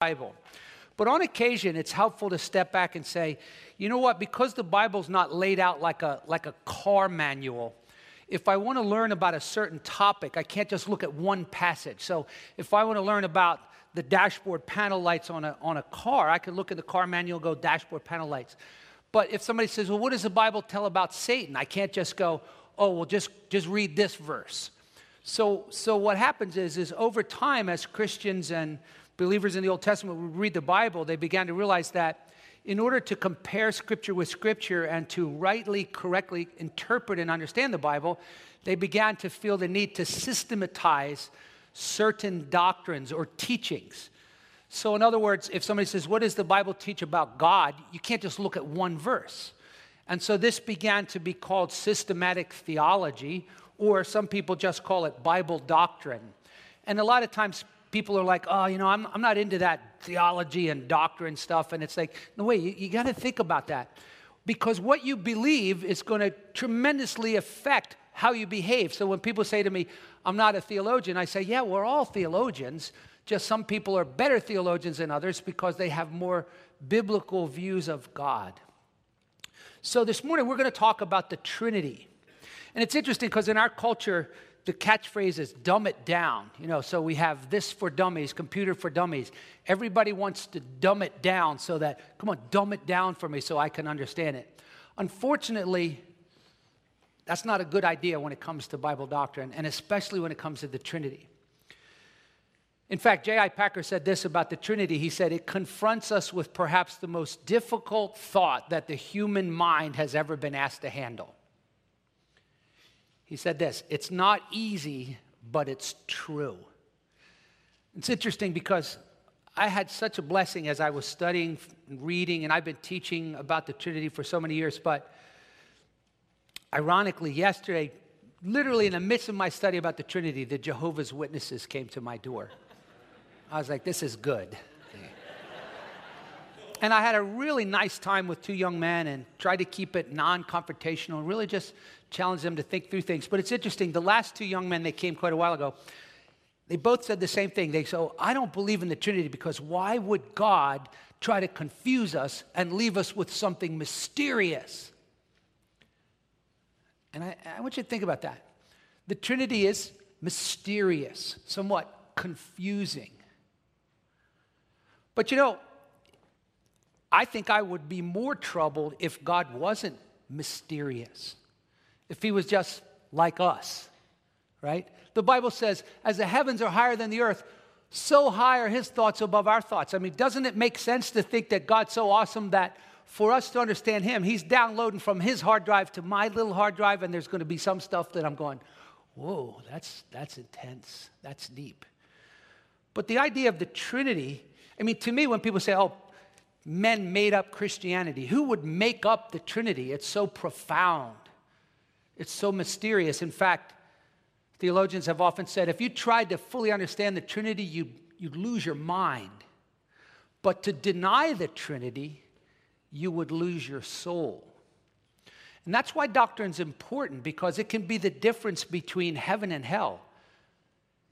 Bible. But on occasion, it's helpful to step back and say, you know what, because the Bible's not laid out like a, like a car manual, if I want to learn about a certain topic, I can't just look at one passage. So if I want to learn about the dashboard panel lights on a, on a car, I can look at the car manual go dashboard panel lights. But if somebody says, well, what does the Bible tell about Satan? I can't just go, oh, well, just, just read this verse. So, so what happens is, is over time, as Christians and believers in the Old Testament would read the Bible, they began to realize that in order to compare Scripture with Scripture and to rightly, correctly interpret and understand the Bible, they began to feel the need to systematize certain doctrines or teachings. So, in other words, if somebody says, What does the Bible teach about God? you can't just look at one verse. And so this began to be called systematic theology, or some people just call it Bible doctrine. And a lot of times people are like, oh, you know, I'm, I'm not into that theology and doctrine stuff. And it's like, no, wait, you, you got to think about that. Because what you believe is going to tremendously affect how you behave. So when people say to me, I'm not a theologian, I say, yeah, we're all theologians. Just some people are better theologians than others because they have more biblical views of God. So this morning we're going to talk about the Trinity. And it's interesting because in our culture, the catchphrase is dumb it down. You know, so we have this for dummies, computer for dummies. Everybody wants to dumb it down so that, come on, dumb it down for me so I can understand it. Unfortunately, that's not a good idea when it comes to Bible doctrine, and especially when it comes to the Trinity. In fact, J.I. Packer said this about the Trinity. He said, It confronts us with perhaps the most difficult thought that the human mind has ever been asked to handle. He said this It's not easy, but it's true. It's interesting because I had such a blessing as I was studying and reading, and I've been teaching about the Trinity for so many years. But ironically, yesterday, literally in the midst of my study about the Trinity, the Jehovah's Witnesses came to my door. I was like, this is good. And I had a really nice time with two young men and tried to keep it non confrontational really just challenge them to think through things. But it's interesting, the last two young men that came quite a while ago, they both said the same thing. They said, oh, I don't believe in the Trinity because why would God try to confuse us and leave us with something mysterious? And I, I want you to think about that. The Trinity is mysterious, somewhat confusing. But you know, I think I would be more troubled if God wasn't mysterious if he was just like us, right? The Bible says, as the heavens are higher than the earth, so high are his thoughts above our thoughts. I mean, doesn't it make sense to think that God's so awesome that for us to understand him, he's downloading from his hard drive to my little hard drive, and there's going to be some stuff that I'm going, whoa, that's, that's intense, that's deep. But the idea of the Trinity, I mean, to me, when people say, oh, men made up Christianity, who would make up the Trinity? It's so profound. It's so mysterious. In fact, theologians have often said if you tried to fully understand the Trinity, you'd, you'd lose your mind. But to deny the Trinity, you would lose your soul. And that's why doctrine's important because it can be the difference between heaven and hell.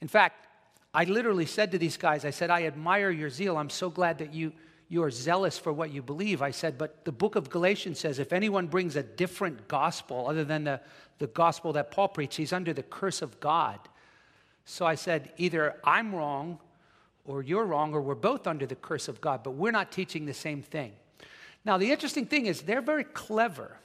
In fact, I literally said to these guys, I said, I admire your zeal. I'm so glad that you, you are zealous for what you believe. I said, but the book of Galatians says if anyone brings a different gospel other than the, the gospel that Paul preached, he's under the curse of God. So I said, either I'm wrong or you're wrong or we're both under the curse of God, but we're not teaching the same thing. Now, the interesting thing is they're very clever.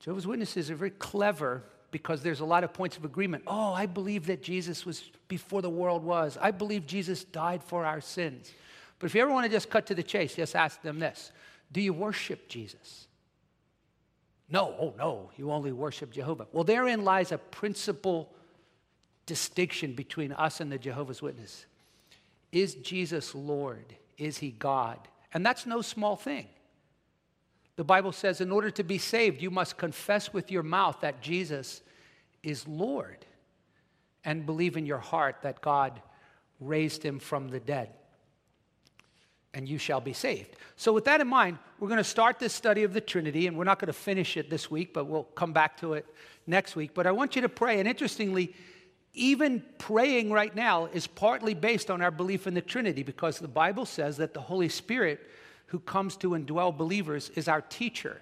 Jehovah's Witnesses are very clever because there's a lot of points of agreement. Oh, I believe that Jesus was before the world was. I believe Jesus died for our sins. But if you ever want to just cut to the chase, just ask them this Do you worship Jesus? No, oh no, you only worship Jehovah. Well, therein lies a principal distinction between us and the Jehovah's Witness. Is Jesus Lord? Is he God? And that's no small thing. The Bible says, in order to be saved, you must confess with your mouth that Jesus is Lord and believe in your heart that God raised him from the dead and you shall be saved. So, with that in mind, we're going to start this study of the Trinity, and we're not going to finish it this week, but we'll come back to it next week. But I want you to pray. And interestingly, even praying right now is partly based on our belief in the Trinity because the Bible says that the Holy Spirit who comes to indwell believers is our teacher.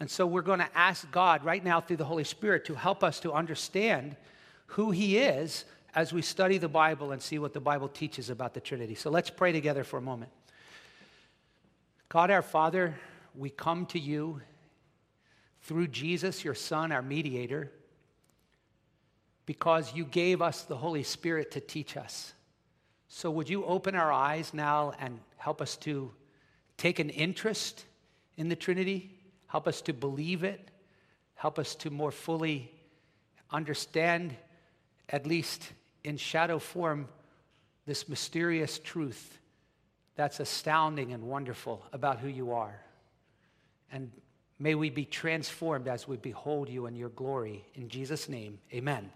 And so we're going to ask God right now through the Holy Spirit to help us to understand who He is as we study the Bible and see what the Bible teaches about the Trinity. So let's pray together for a moment. God our Father, we come to you through Jesus, your Son, our mediator because you gave us the Holy Spirit to teach us. So, would you open our eyes now and help us to take an interest in the Trinity? Help us to believe it? Help us to more fully understand, at least in shadow form, this mysterious truth that's astounding and wonderful about who you are. And may we be transformed as we behold you in your glory. In Jesus' name, amen.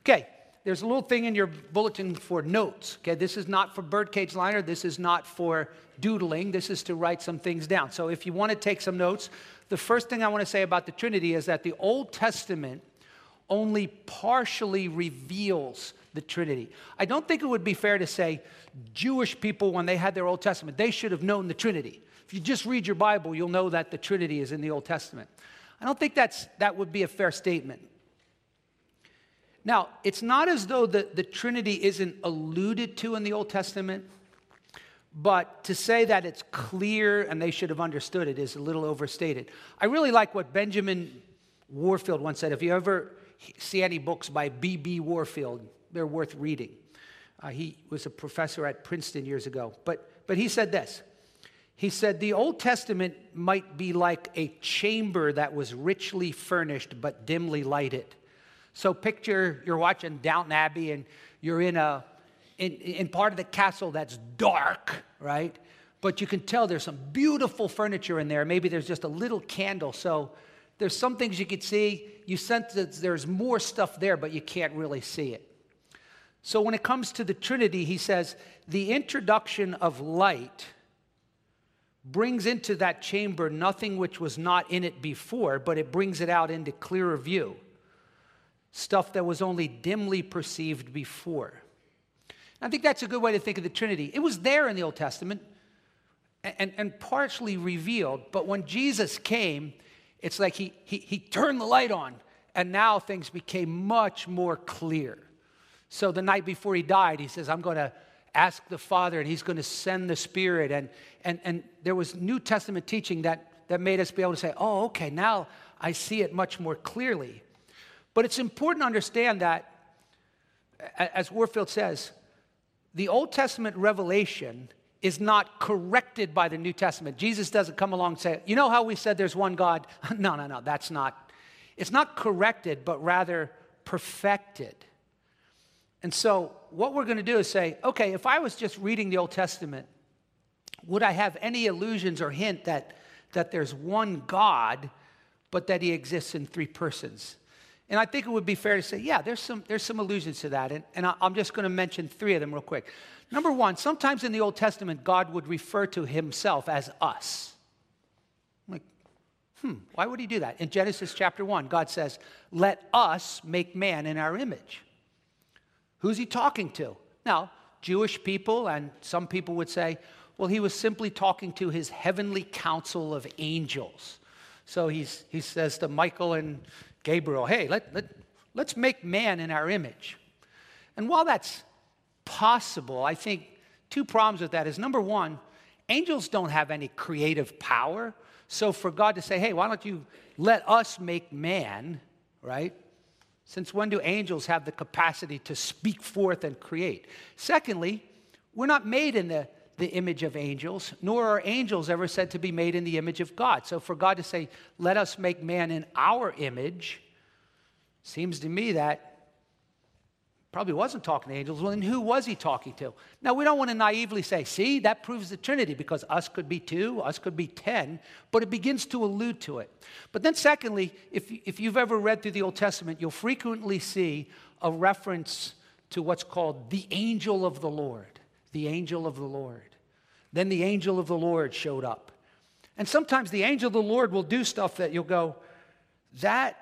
Okay, there's a little thing in your bulletin for notes. Okay, this is not for birdcage liner. This is not for doodling. This is to write some things down. So if you want to take some notes, the first thing I want to say about the Trinity is that the Old Testament only partially reveals the Trinity. I don't think it would be fair to say Jewish people, when they had their Old Testament, they should have known the Trinity. If you just read your Bible, you'll know that the Trinity is in the Old Testament. I don't think that's, that would be a fair statement. Now, it's not as though the, the Trinity isn't alluded to in the Old Testament, but to say that it's clear and they should have understood it is a little overstated. I really like what Benjamin Warfield once said. If you ever see any books by B.B. Warfield, they're worth reading. Uh, he was a professor at Princeton years ago. But, but he said this He said, The Old Testament might be like a chamber that was richly furnished but dimly lighted. So picture you're watching Downton Abbey and you're in a in, in part of the castle that's dark, right? But you can tell there's some beautiful furniture in there. Maybe there's just a little candle. So there's some things you could see. You sense that there's more stuff there, but you can't really see it. So when it comes to the Trinity, he says the introduction of light brings into that chamber nothing which was not in it before, but it brings it out into clearer view stuff that was only dimly perceived before. I think that's a good way to think of the Trinity. It was there in the Old Testament and, and partially revealed, but when Jesus came, it's like he, he, he turned the light on, and now things became much more clear. So the night before he died, he says, I'm going to ask the Father, and he's going to send the Spirit. And, and, and there was New Testament teaching that, that made us be able to say, oh, okay, now I see it much more clearly. But it's important to understand that, as Warfield says, the Old Testament revelation is not corrected by the New Testament. Jesus doesn't come along and say, You know how we said there's one God? no, no, no, that's not. It's not corrected, but rather perfected. And so, what we're going to do is say, okay, if I was just reading the Old Testament, would I have any illusions or hint that, that there's one God, but that he exists in three persons? And I think it would be fair to say, yeah, there's some, there's some allusions to that. And, and I'm just going to mention three of them real quick. Number one, sometimes in the Old Testament, God would refer to himself as us. I'm like, hmm, why would he do that? In Genesis chapter 1, God says, let us make man in our image. Who's he talking to? Now, Jewish people and some people would say, well, he was simply talking to his heavenly council of angels. So he's, he says to Michael and Gabriel, hey, let, let, let's make man in our image. And while that's possible, I think two problems with that is number one, angels don't have any creative power. So for God to say, hey, why don't you let us make man, right? Since when do angels have the capacity to speak forth and create? Secondly, we're not made in the, the image of angels, nor are angels ever said to be made in the image of God. So for God to say, let us make man in our image, seems to me that probably wasn't talking to angels. Well, then who was he talking to? Now, we don't want to naively say, see, that proves the Trinity because us could be two, us could be ten, but it begins to allude to it. But then, secondly, if, if you've ever read through the Old Testament, you'll frequently see a reference to what's called the angel of the Lord. The angel of the Lord. Then the angel of the Lord showed up. And sometimes the angel of the Lord will do stuff that you'll go, that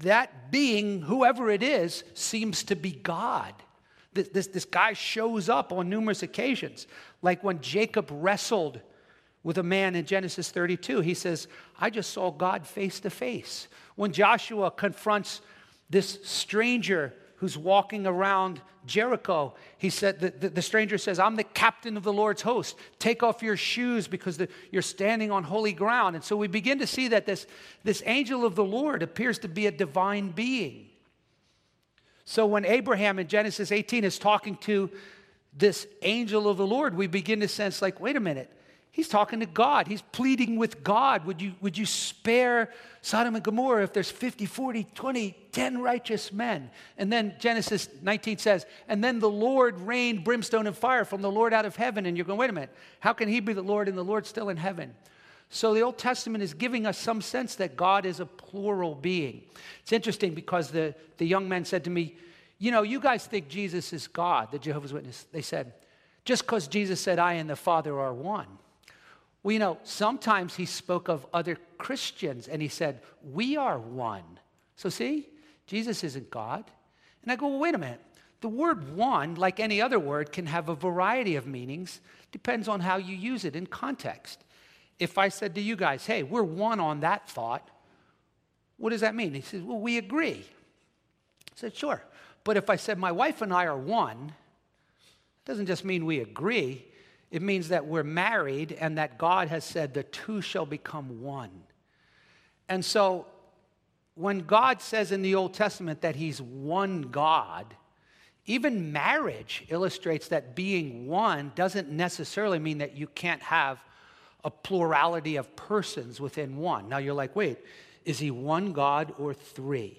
that being, whoever it is, seems to be God. This, this, this, guy shows up on numerous occasions. Like when Jacob wrestled with a man in Genesis 32, he says, I just saw God face to face. When Joshua confronts this stranger who's walking around Jericho, he said, the, the, the, stranger says, I'm the captain of the Lord's host. Take off your shoes because the, you're standing on holy ground. And so we begin to see that this, this angel of the Lord appears to be a divine being. So when Abraham in Genesis 18 is talking to this angel of the Lord, we begin to sense like, wait a minute, He's talking to God. He's pleading with God. Would you, would you spare Sodom and Gomorrah if there's 50, 40, 20, 10 righteous men? And then Genesis 19 says, And then the Lord rained brimstone and fire from the Lord out of heaven. And you're going, wait a minute, how can he be the Lord and the Lord still in heaven? So the Old Testament is giving us some sense that God is a plural being. It's interesting because the, the young men said to me, You know, you guys think Jesus is God, the Jehovah's Witness. They said, Just because Jesus said, I and the Father are one. Well, you know, sometimes he spoke of other Christians and he said, We are one. So, see, Jesus isn't God. And I go, Well, wait a minute. The word one, like any other word, can have a variety of meanings, depends on how you use it in context. If I said to you guys, Hey, we're one on that thought, what does that mean? He says, Well, we agree. I said, Sure. But if I said, My wife and I are one, it doesn't just mean we agree, it means that we're married and that God has said the two shall become one. And so when God says in the Old Testament that He's one God, even marriage illustrates that being one doesn't necessarily mean that you can't have a plurality of persons within one. Now you're like, wait, is he one God or three?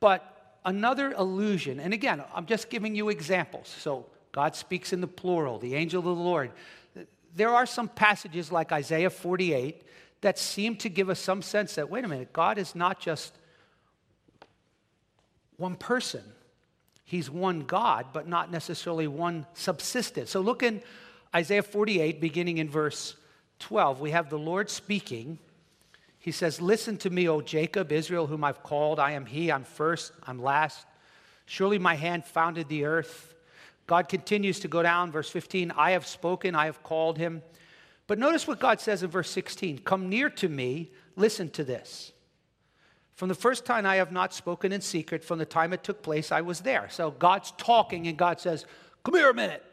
But another illusion, and again, I'm just giving you examples. So God speaks in the plural, the angel of the Lord. There are some passages like Isaiah 48 that seem to give us some sense that, wait a minute, God is not just one person. He's one God, but not necessarily one subsistent. So look in Isaiah 48, beginning in verse 12. We have the Lord speaking. He says, Listen to me, O Jacob, Israel, whom I've called. I am he, I'm first, I'm last. Surely my hand founded the earth. God continues to go down, verse 15, I have spoken, I have called him. But notice what God says in verse 16 Come near to me, listen to this. From the first time I have not spoken in secret, from the time it took place, I was there. So God's talking, and God says, Come here a minute.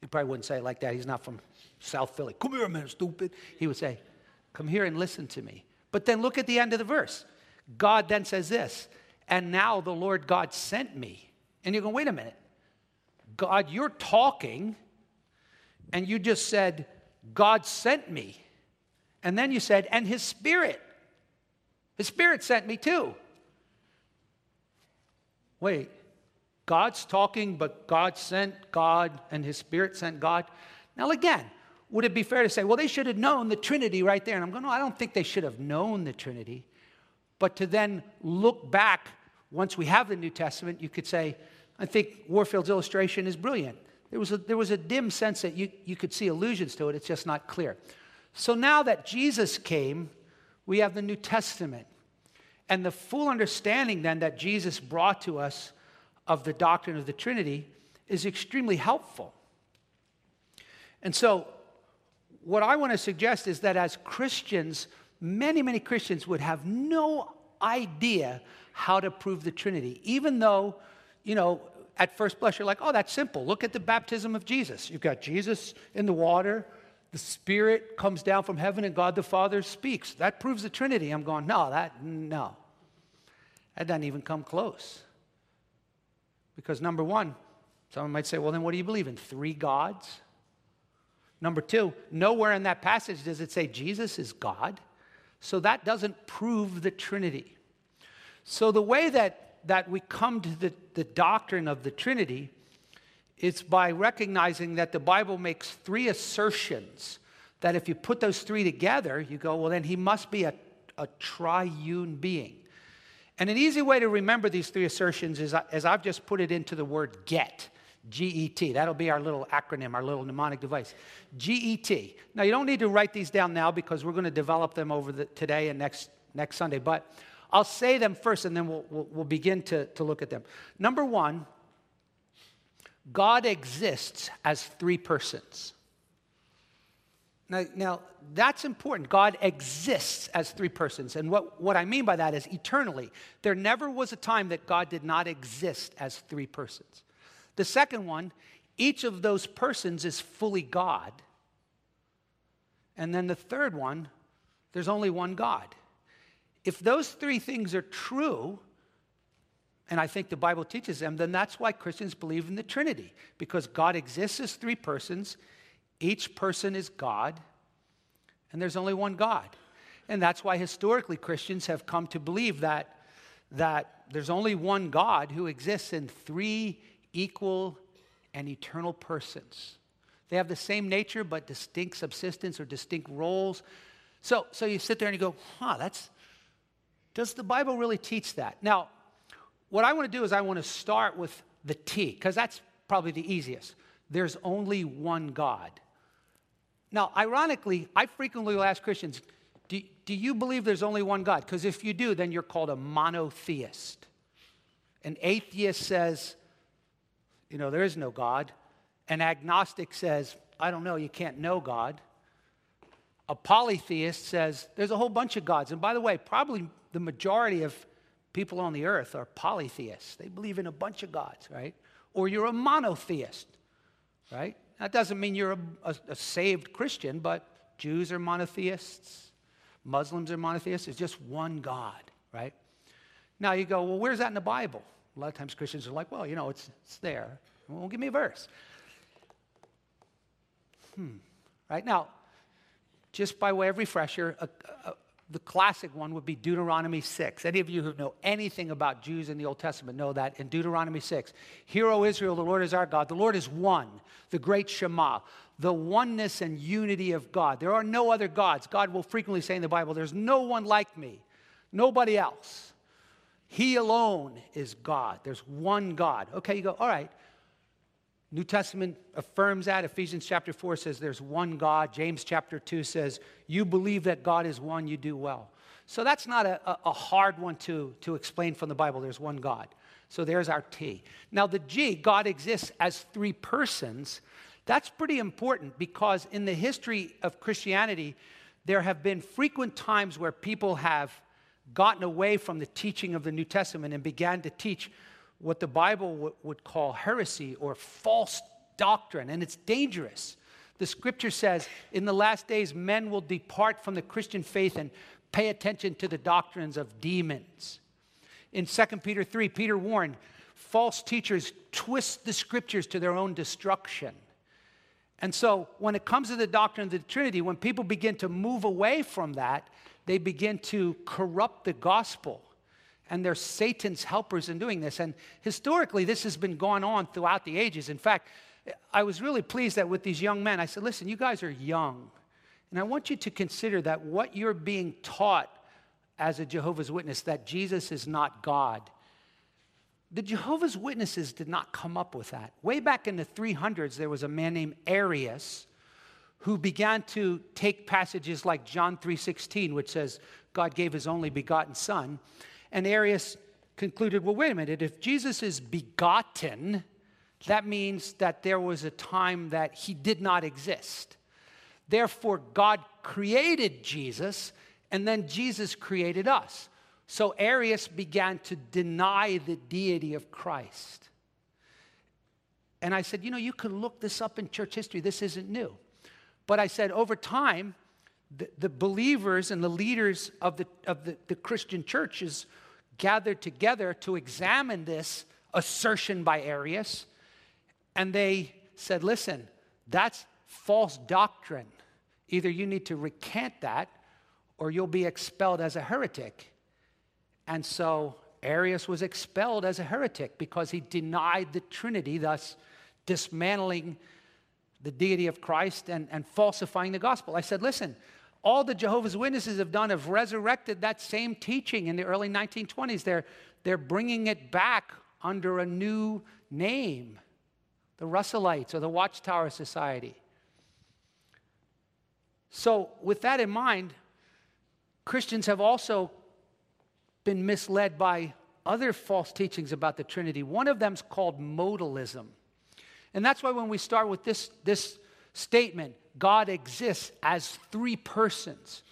He probably wouldn't say it like that. He's not from South Philly. Come here a minute, stupid. He would say, Come here and listen to me. But then look at the end of the verse. God then says this, and now the Lord God sent me. And you go, wait a minute. God, you're talking, and you just said, God sent me. And then you said, and his spirit. His spirit sent me too. Wait, God's talking, but God sent God, and his spirit sent God. Now, again, would it be fair to say, well, they should have known the Trinity right there? And I'm going, no, I don't think they should have known the Trinity. But to then look back, once we have the New Testament, you could say, I think Warfield's illustration is brilliant. There was a, there was a dim sense that you, you could see allusions to it, it's just not clear. So now that Jesus came, we have the New Testament. And the full understanding then that Jesus brought to us of the doctrine of the Trinity is extremely helpful. And so, what I want to suggest is that as Christians, many, many Christians would have no idea how to prove the Trinity, even though you know, at first blush, you're like, oh, that's simple. Look at the baptism of Jesus. You've got Jesus in the water, the Spirit comes down from heaven, and God the Father speaks. That proves the Trinity. I'm going, no, that, no. That doesn't even come close. Because number one, someone might say, well, then what do you believe in? Three gods? Number two, nowhere in that passage does it say Jesus is God. So that doesn't prove the Trinity. So the way that that we come to the, the doctrine of the Trinity, it's by recognizing that the Bible makes three assertions that if you put those three together, you go, well, then he must be a, a triune being. And an easy way to remember these three assertions is as I've just put it into the word get. G E T. That'll be our little acronym, our little mnemonic device. G E T. Now, you don't need to write these down now because we're going to develop them over the, today and next, next Sunday. But I'll say them first and then we'll, we'll, we'll begin to, to look at them. Number one, God exists as three persons. Now, now, that's important. God exists as three persons. And what, what I mean by that is eternally. There never was a time that God did not exist as three persons. The second one, each of those persons is fully God. And then the third one, there's only one God. If those three things are true, and I think the Bible teaches them, then that's why Christians believe in the Trinity, because God exists as three persons. Each person is God, and there's only one God. And that's why historically Christians have come to believe that, that there's only one God who exists in three equal and eternal persons. They have the same nature, but distinct subsistence or distinct roles. So, so you sit there and you go, huh, that's, does the Bible really teach that? Now, what I want to do is I want to start with the T, because that's probably the easiest. There's only one God. Now, ironically, I frequently will ask Christians, do, do you believe there's only one God? Because if you do, then you're called a monotheist. An atheist says, you know, there is no God. An agnostic says, I don't know, you can't know God. A polytheist says, there's a whole bunch of gods. And by the way, probably the majority of people on the earth are polytheists. They believe in a bunch of gods, right? Or you're a monotheist, right? That doesn't mean you're a, a, a saved Christian, but Jews are monotheists, Muslims are monotheists. It's just one God, right? Now you go, well, where's that in the Bible? A lot of times Christians are like, well, you know, it's, it's there. Well, give me a verse. Hmm. Right now, just by way of refresher, a, a, the classic one would be Deuteronomy 6. Any of you who know anything about Jews in the Old Testament know that in Deuteronomy 6. Hear, O Israel, the Lord is our God. The Lord is one, the great Shema, the oneness and unity of God. There are no other gods. God will frequently say in the Bible, There's no one like me, nobody else. He alone is God. There's one God. Okay, you go, all right. New Testament affirms that. Ephesians chapter 4 says there's one God. James chapter 2 says, You believe that God is one, you do well. So that's not a, a hard one to, to explain from the Bible. There's one God. So there's our T. Now, the G, God exists as three persons. That's pretty important because in the history of Christianity, there have been frequent times where people have gotten away from the teaching of the New Testament and began to teach what the Bible w- would call heresy or false doctrine, and it's dangerous. The scripture says, in the last days, men will depart from the Christian faith and pay attention to the doctrines of demons. In 2 Peter 3, Peter warned false teachers twist the scriptures to their own destruction. And so, when it comes to the doctrine of the Trinity, when people begin to move away from that, they begin to corrupt the gospel and they're Satan's helpers in doing this. And historically, this has been going on throughout the ages. In fact, I was really pleased that with these young men, I said, listen, you guys are young. And I want you to consider that what you're being taught as a Jehovah's Witness, that Jesus is not God. The Jehovah's Witnesses did not come up with that. Way back in the 300s, there was a man named Arius who began to take passages like John 3:16 which says God gave his only begotten son and Arius concluded well, wait a minute, if Jesus is begotten, that means that there was a time that he did not exist. Therefore, God created Jesus, and then Jesus created us. So Arius began to deny the deity of Christ. And I said, you know, you can look this up in church history. This isn't new. But I said, over time, the, the believers and the leaders of the, of the, the Christian churches gathered together to examine this assertion by Arius. And they said, listen, that's false doctrine. Either you need to recant that or you'll be expelled as a heretic. And so Arius was expelled as a heretic because he denied the Trinity, thus dismantling the deity of Christ and, and falsifying the gospel. I said, listen, all the Jehovah's Witnesses have done have resurrected that same teaching in the early 1920s. They're, they're bringing it back under a new name the Russellites or the Watchtower Society. So, with that in mind, Christians have also been misled by other false teachings about the Trinity. One of them's called modalism. And that's why when we start with this, this statement, God exists as three persons,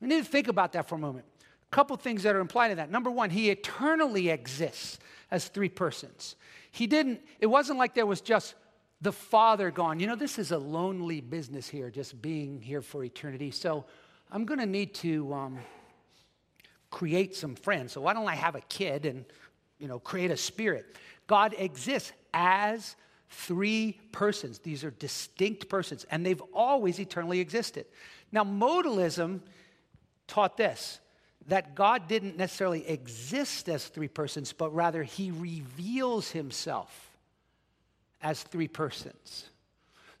we need to think about that for a moment. A couple things that are implied in that. Number one, he eternally exists as three persons. He didn't, it wasn't like there was just the Father gone, you know, this is a lonely business here, just being here for eternity. So I'm going to need to um, create some friends. So why don't I have a kid and, you know, create a spirit? God exists as three persons. These are distinct persons, and they've always eternally existed. Now, modalism taught this that God didn't necessarily exist as three persons, but rather he reveals himself as three persons.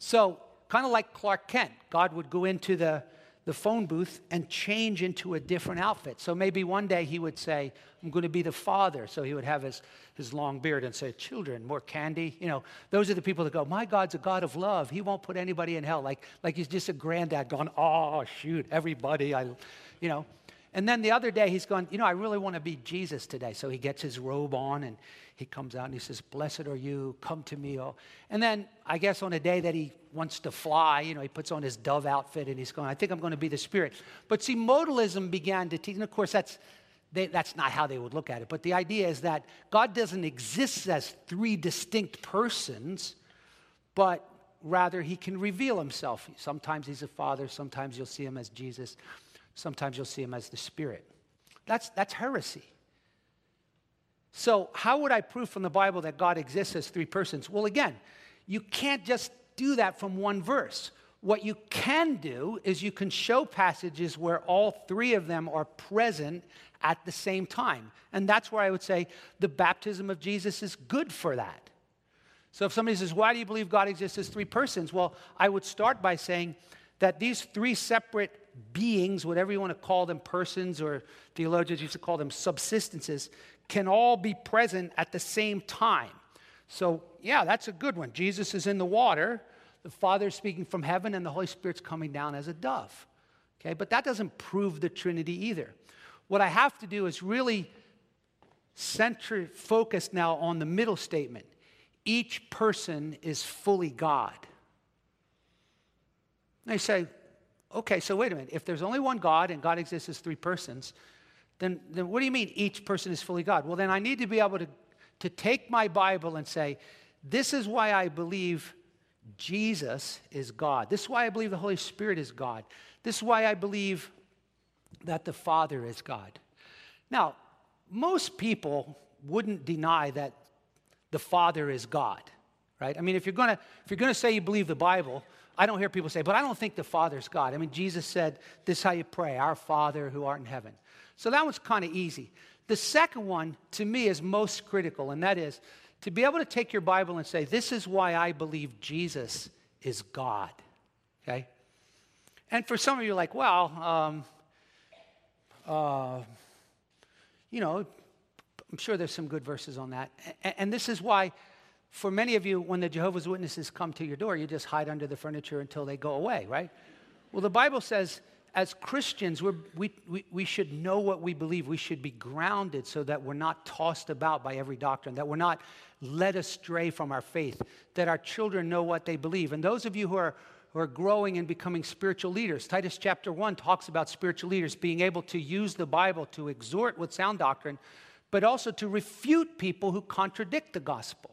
So, kind of like Clark Kent, God would go into the the phone booth and change into a different outfit. So maybe one day he would say, I'm going to be the father. So he would have his, his long beard and say, Children, more candy. You know, those are the people that go, My God's a God of love. He won't put anybody in hell. Like, like he's just a granddad going, Oh, shoot, everybody. I, you know. And then the other day he's going, You know, I really want to be Jesus today. So he gets his robe on and he comes out and he says, Blessed are you, come to me. And then I guess on a day that he wants to fly, you know, he puts on his dove outfit and he's going, I think I'm going to be the Spirit. But see, modalism began to teach, and of course, that's, they, that's not how they would look at it. But the idea is that God doesn't exist as three distinct persons, but rather he can reveal himself. Sometimes he's a father, sometimes you'll see him as Jesus, sometimes you'll see him as the Spirit. That's, that's heresy. So, how would I prove from the Bible that God exists as three persons? Well, again, you can't just do that from one verse. What you can do is you can show passages where all three of them are present at the same time. And that's where I would say the baptism of Jesus is good for that. So if somebody says, Why do you believe God exists as three persons? Well, I would start by saying that these three separate beings, whatever you want to call them, persons, or theologians used to call them subsistences, can all be present at the same time. So, yeah, that's a good one. Jesus is in the water, the Father is speaking from heaven, and the Holy Spirit's coming down as a dove. Okay, but that doesn't prove the Trinity either. What I have to do is really center focus now on the middle statement. Each person is fully God. They say, okay, so wait a minute. If there's only one God and God exists as three persons, then, then what do you mean each person is fully God? Well, then I need to be able to, to take my Bible and say, this is why I believe Jesus is God. This is why I believe the Holy Spirit is God. This is why I believe that the Father is God. Now, most people wouldn't deny that the Father is God, right? I mean, if you're gonna if you're gonna say you believe the Bible, I don't hear people say, but I don't think the Father's God. I mean, Jesus said, This is how you pray, our Father who art in heaven. So that one's kind of easy. The second one, to me, is most critical, and that is to be able to take your Bible and say, This is why I believe Jesus is God. Okay? And for some of you, like, well, um, uh, you know, I'm sure there's some good verses on that. And, and this is why, for many of you, when the Jehovah's Witnesses come to your door, you just hide under the furniture until they go away, right? Well, the Bible says as Christians, we we, we should know what we believe. We should be grounded so that we're not tossed about by every doctrine, that we're not led astray from our faith, that our children know what they believe. And those of you who are, who are growing and becoming spiritual leaders, Titus chapter 1 talks about spiritual leaders being able to use the Bible to exhort with sound doctrine, but also to refute people who contradict the gospel.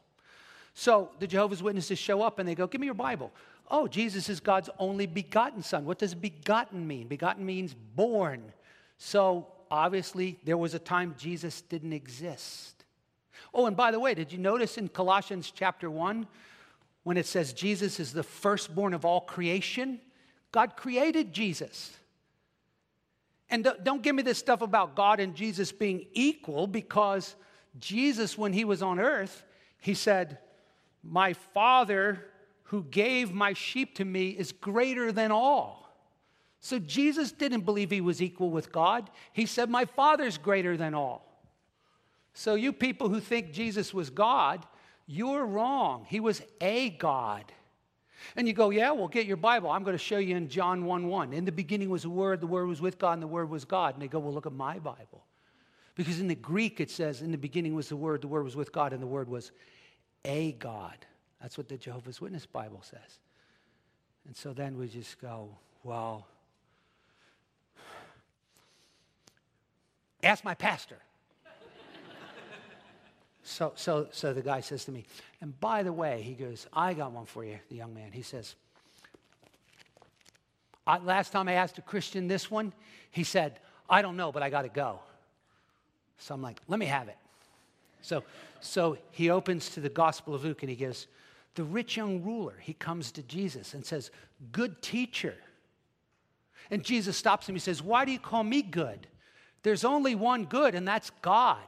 So the Jehovah's Witnesses show up and they go, Give me your Bible oh, Jesus is God's only begotten son. What does begotten mean? Begotten means born. So obviously, there was a time Jesus didn't exist. Oh, and by the way, did you notice in Colossians chapter 1 when it says Jesus is the firstborn of all creation? God created Jesus. And don't give me this stuff about God and Jesus being equal because Jesus, when he was on earth, he said, My Father who gave my sheep to me is greater than all. So Jesus didn't believe he was equal with God. He said, My Father's greater than all. So, you people who think Jesus was God, you're wrong. He was a God. And you go, Yeah, well, get your Bible. I'm going to show you in John 1 1. In the beginning was the Word, the Word was with God, and the Word was God. And they go, Well, look at my Bible. Because in the Greek it says, in the beginning was the Word, the Word was with God, and the Word was a God. That's what the Jehovah's Witness Bible says. And so then we just go, well, ask my pastor. so, so, so the guy says to me, and by the way, he goes, I got one for you, the young man. He says, last time I asked a Christian this one, he said, I don't know, but I got to go. So I'm like, let me have it. So, so he opens to the Gospel of Luke and he goes, the rich young ruler, he comes to Jesus and says, Good teacher. And Jesus stops him. He says, Why do you call me good? There's only one good, and that's God.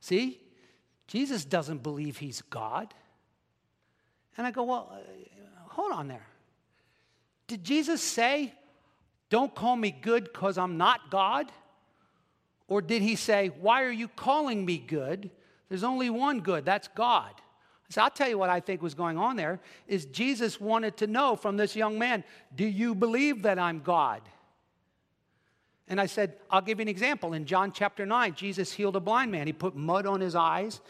See? Jesus doesn't believe he's God. And I go, Well, uh, hold on there. Did Jesus say, Don't call me good because I'm not God? Or did he say, Why are you calling me good? There's only one good, that's God. So I'll tell you what I think was going on there is Jesus wanted to know from this young man, do you believe that I'm God? And I said, I'll give you an example. In John chapter 9, Jesus healed a blind man. He put mud on his eyes.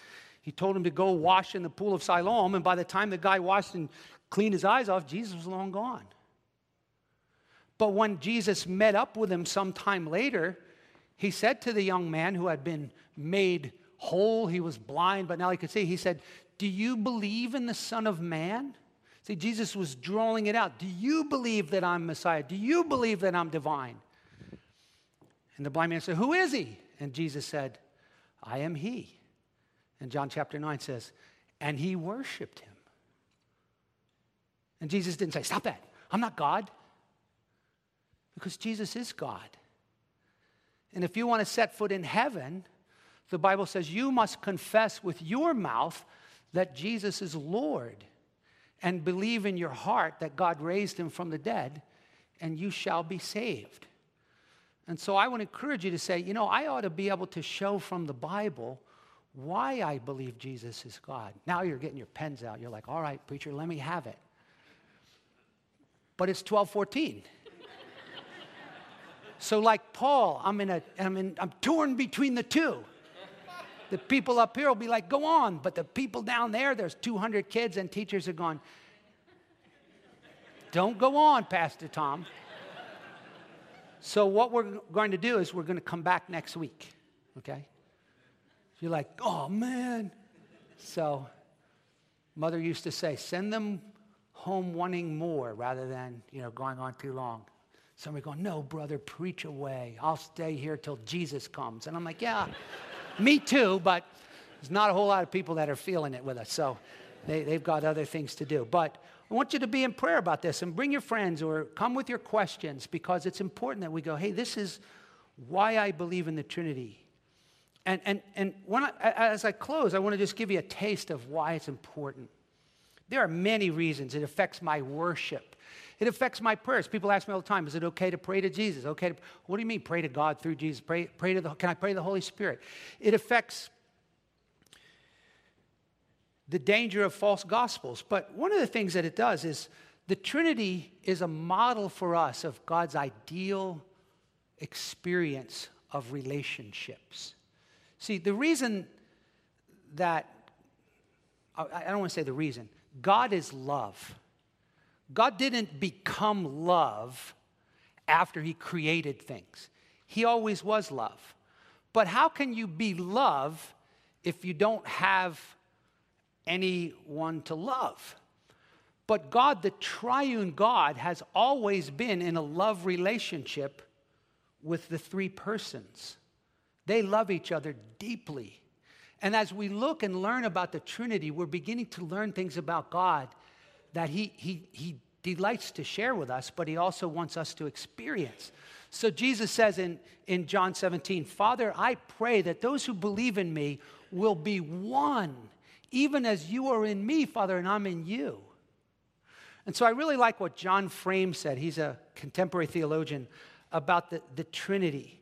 He told him to go wash in the pool of Siloam. And by the time the guy washed and cleaned his eyes off, Jesus was long gone. But when Jesus met up with him sometime later, he said to the young man who had been made whole, he was blind, but now he could see, he said, Do you believe in the Son of Man? See, Jesus was drawing it out. Do you believe that I'm Messiah? Do you believe that I'm divine? And the blind man said, Who is he? And Jesus said, I am he. And John chapter 9 says, And he worshiped him. And Jesus didn't say, Stop that. I'm not God. Because Jesus is God. And if you want to set foot in heaven, the Bible says you must confess with your mouth that Jesus is Lord and believe in your heart that God raised him from the dead, and you shall be saved. And so I would encourage you to say, you know, I ought to be able to show from the Bible why I believe Jesus is God. Now you're getting your pens out. You're like, all right, preacher, let me have it. But it's 1214. so, like Paul, I'm in a, I'm in, I'm torn between the two. The people up here will be like, go on. But the people down there, there's 200 kids, and teachers are going, don't go on, Pastor Tom. So, what we're going to do is we're going to come back next week, okay? You're like, oh man. So, mother used to say, send them home wanting more rather than, you know, going on too long. Somebody going, no, brother, preach away. I'll stay here till Jesus comes. And I'm like, yeah, me too, but there's not a whole lot of people that are feeling it with us. So they, they've got other things to do. But I want you to be in prayer about this and bring your friends or come with your questions because it's important that we go, hey, this is why I believe in the Trinity. And, and, and I, as I close, I want to just give you a taste of why it's important. There are many reasons it affects my worship. It affects my prayers. People ask me all the time, is it okay to pray to Jesus? Okay to, what do you mean pray to God through Jesus? Pray, pray to the, can I pray to the Holy Spirit? It affects the danger of false gospels. But one of the things that it does is the Trinity is a model for us of God's ideal experience of relationships. See, the reason that, I don't want to say the reason, God is love. God didn't become love after he created things, he always was love. But how can you be love if you don't have anyone to love. But God, the triune God, has always been in a love relationship with the three persons. They love each other deeply. And as we look and learn about the Trinity, we're beginning to learn things about God that He, he, he delights to share with us, but He also wants us to experience. So Jesus says in, in John 17, Father, I pray that those who believe in me will be one even as you are in me, Father, and I'm in you. And so I really like what John Frame said. He's a contemporary theologian about the, the Trinity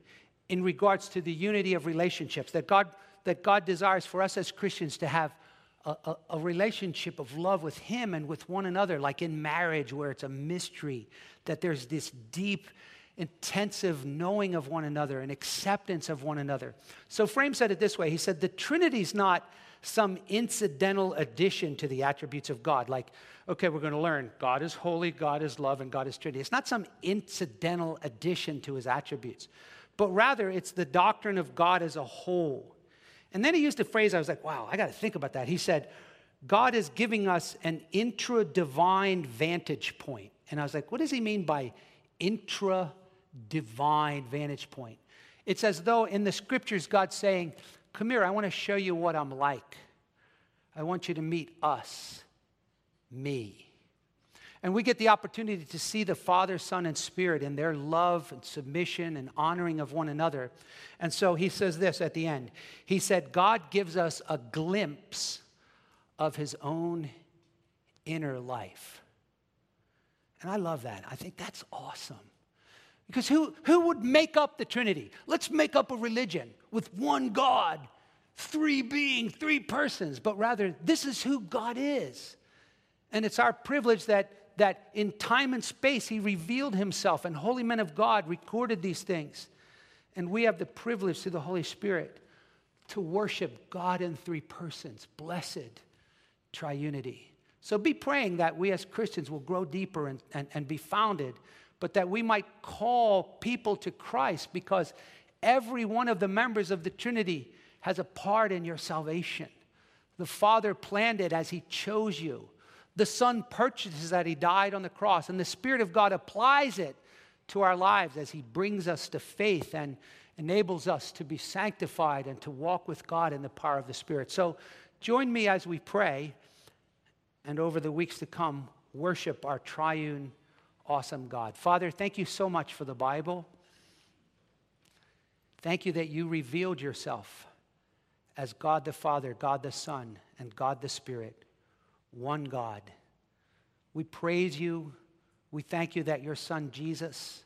in regards to the unity of relationships, that God, that God desires for us as Christians to have a, a, a, relationship of love with Him and with one another, like in marriage, where it's a mystery, that there's this deep intensive knowing of one another and acceptance of one another. So Frame said it this way He said, The Trinity's not some incidental addition to the attributes of God. Like, okay, we're going to learn God is holy, God is love, and God is Trinity. It's not some incidental addition to his attributes, but rather it's the doctrine of God as a whole. And then he used a phrase I was like, wow, I got to think about that. He said, God is giving us an intra divine vantage point. And I was like, what does he mean by intra divine vantage point? It's as though in the scriptures, God's saying, Come here, I want to show you what I'm like. I want you to meet us, me. And we get the opportunity to see the Father, Son, and Spirit in their love and submission and honoring of one another. And so he says this at the end He said, God gives us a glimpse of his own inner life. And I love that. I think that's awesome. Because who, who would make up the Trinity? Let's make up a religion with one God, three being, three persons. But rather, this is who God is. And it's our privilege that, that in time and space, He revealed Himself, and holy men of God recorded these things. And we have the privilege through the Holy Spirit to worship God in three persons. Blessed triunity. So be praying that we as Christians will grow deeper and, and, and be founded, but that we might call people to Christ because every one of the members of the Trinity has a part in your salvation. The Father planned it as He chose you. The Son purchases that He died on the cross, and the Spirit of God applies it to our lives as He brings us to faith and enables us to be sanctified and to walk with God in the power of the Spirit. So join me as we pray and over the weeks to come, worship our triune, awesome God. Father, thank you so much for the Bible. Thank you that you revealed yourself as God the Father, God the Son, and God the Spirit, one God. We praise you. We thank you that your Son Jesus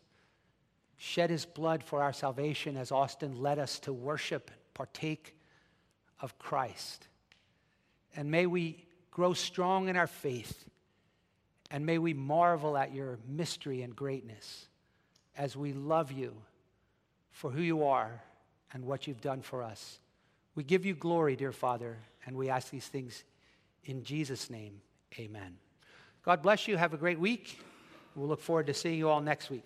shed his blood for our salvation as Austin led us to worship, partake of Christ. And may we grow strong in our faith, and may we marvel at your mystery and greatness as we love you for who you are and what you've done for us. We give you glory, dear Father, and we ask these things in Jesus' name. Amen. God bless you. Have a great week. We'll look forward to seeing you all next week.